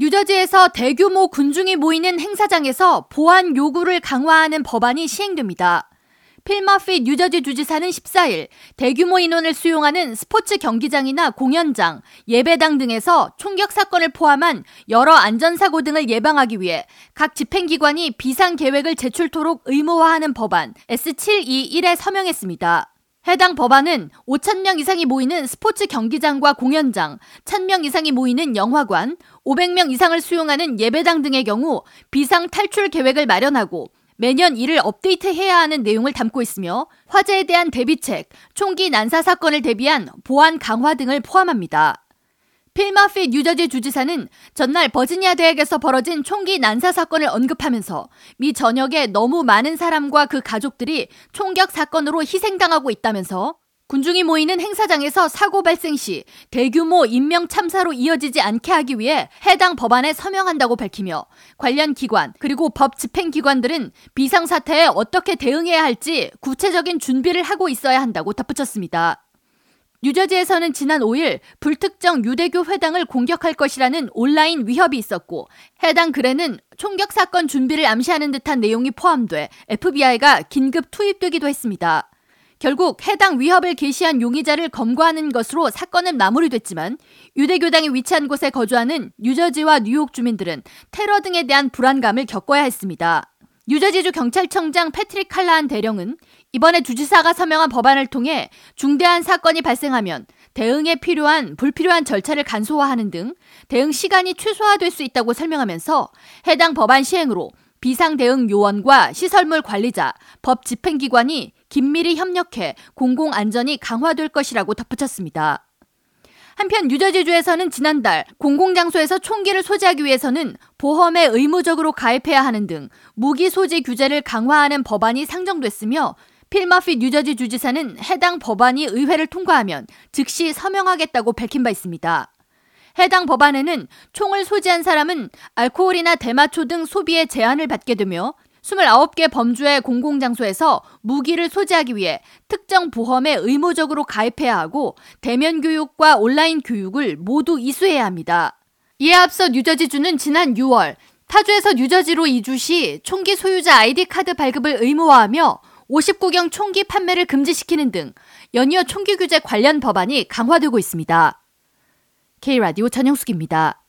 뉴저지에서 대규모 군중이 모이는 행사장에서 보안 요구를 강화하는 법안이 시행됩니다. 필머피 뉴저지 주지사는 14일 대규모 인원을 수용하는 스포츠 경기장이나 공연장, 예배당 등에서 총격 사건을 포함한 여러 안전사고 등을 예방하기 위해 각 집행기관이 비상 계획을 제출토록 의무화하는 법안 S721에 서명했습니다. 해당 법안은 5천명 이상이 모이는 스포츠 경기장과 공연장, 1,000명 이상이 모이는 영화관, 500명 이상을 수용하는 예배당 등의 경우 비상 탈출 계획을 마련하고 매년 이를 업데이트해야 하는 내용을 담고 있으며 화재에 대한 대비책, 총기 난사 사건을 대비한 보안 강화 등을 포함합니다. 필마피 뉴저지 주지사는 전날 버지니아 대학에서 벌어진 총기 난사 사건을 언급하면서 미 전역에 너무 많은 사람과 그 가족들이 총격 사건으로 희생당하고 있다면서 군중이 모이는 행사장에서 사고 발생 시 대규모 인명 참사로 이어지지 않게 하기 위해 해당 법안에 서명한다고 밝히며 관련 기관 그리고 법 집행 기관들은 비상 사태에 어떻게 대응해야 할지 구체적인 준비를 하고 있어야 한다고 덧붙였습니다. 뉴저지에서는 지난 5일 불특정 유대교 회당을 공격할 것이라는 온라인 위협이 있었고 해당 글에는 총격 사건 준비를 암시하는 듯한 내용이 포함돼 FBI가 긴급 투입되기도 했습니다. 결국 해당 위협을 게시한 용의자를 검거하는 것으로 사건은 마무리됐지만 유대교당이 위치한 곳에 거주하는 뉴저지와 뉴욕 주민들은 테러 등에 대한 불안감을 겪어야 했습니다. 뉴저지주 경찰청장 패트릭 칼라한 대령은 이번에 주지사가 서명한 법안을 통해 중대한 사건이 발생하면 대응에 필요한 불필요한 절차를 간소화하는 등 대응 시간이 최소화될 수 있다고 설명하면서 해당 법안 시행으로 비상대응 요원과 시설물 관리자, 법 집행기관이 긴밀히 협력해 공공안전이 강화될 것이라고 덧붙였습니다. 한편 뉴저지주에서는 지난달 공공장소에서 총기를 소지하기 위해서는 보험에 의무적으로 가입해야 하는 등 무기 소지 규제를 강화하는 법안이 상정됐으며 필마피 뉴저지 주지사는 해당 법안이 의회를 통과하면 즉시 서명하겠다고 밝힌 바 있습니다. 해당 법안에는 총을 소지한 사람은 알코올이나 대마초 등 소비에 제한을 받게 되며 29개 범주의 공공장소에서 무기를 소지하기 위해 특정 보험에 의무적으로 가입해야 하고 대면 교육과 온라인 교육을 모두 이수해야 합니다. 이에 앞서 뉴저지주는 지난 6월 타주에서 뉴저지로 이주 시 총기 소유자 아이디 카드 발급을 의무화하며 59경 총기 판매를 금지시키는 등 연이어 총기 규제 관련 법안이 강화되고 있습니다. K라디오 전영숙입니다.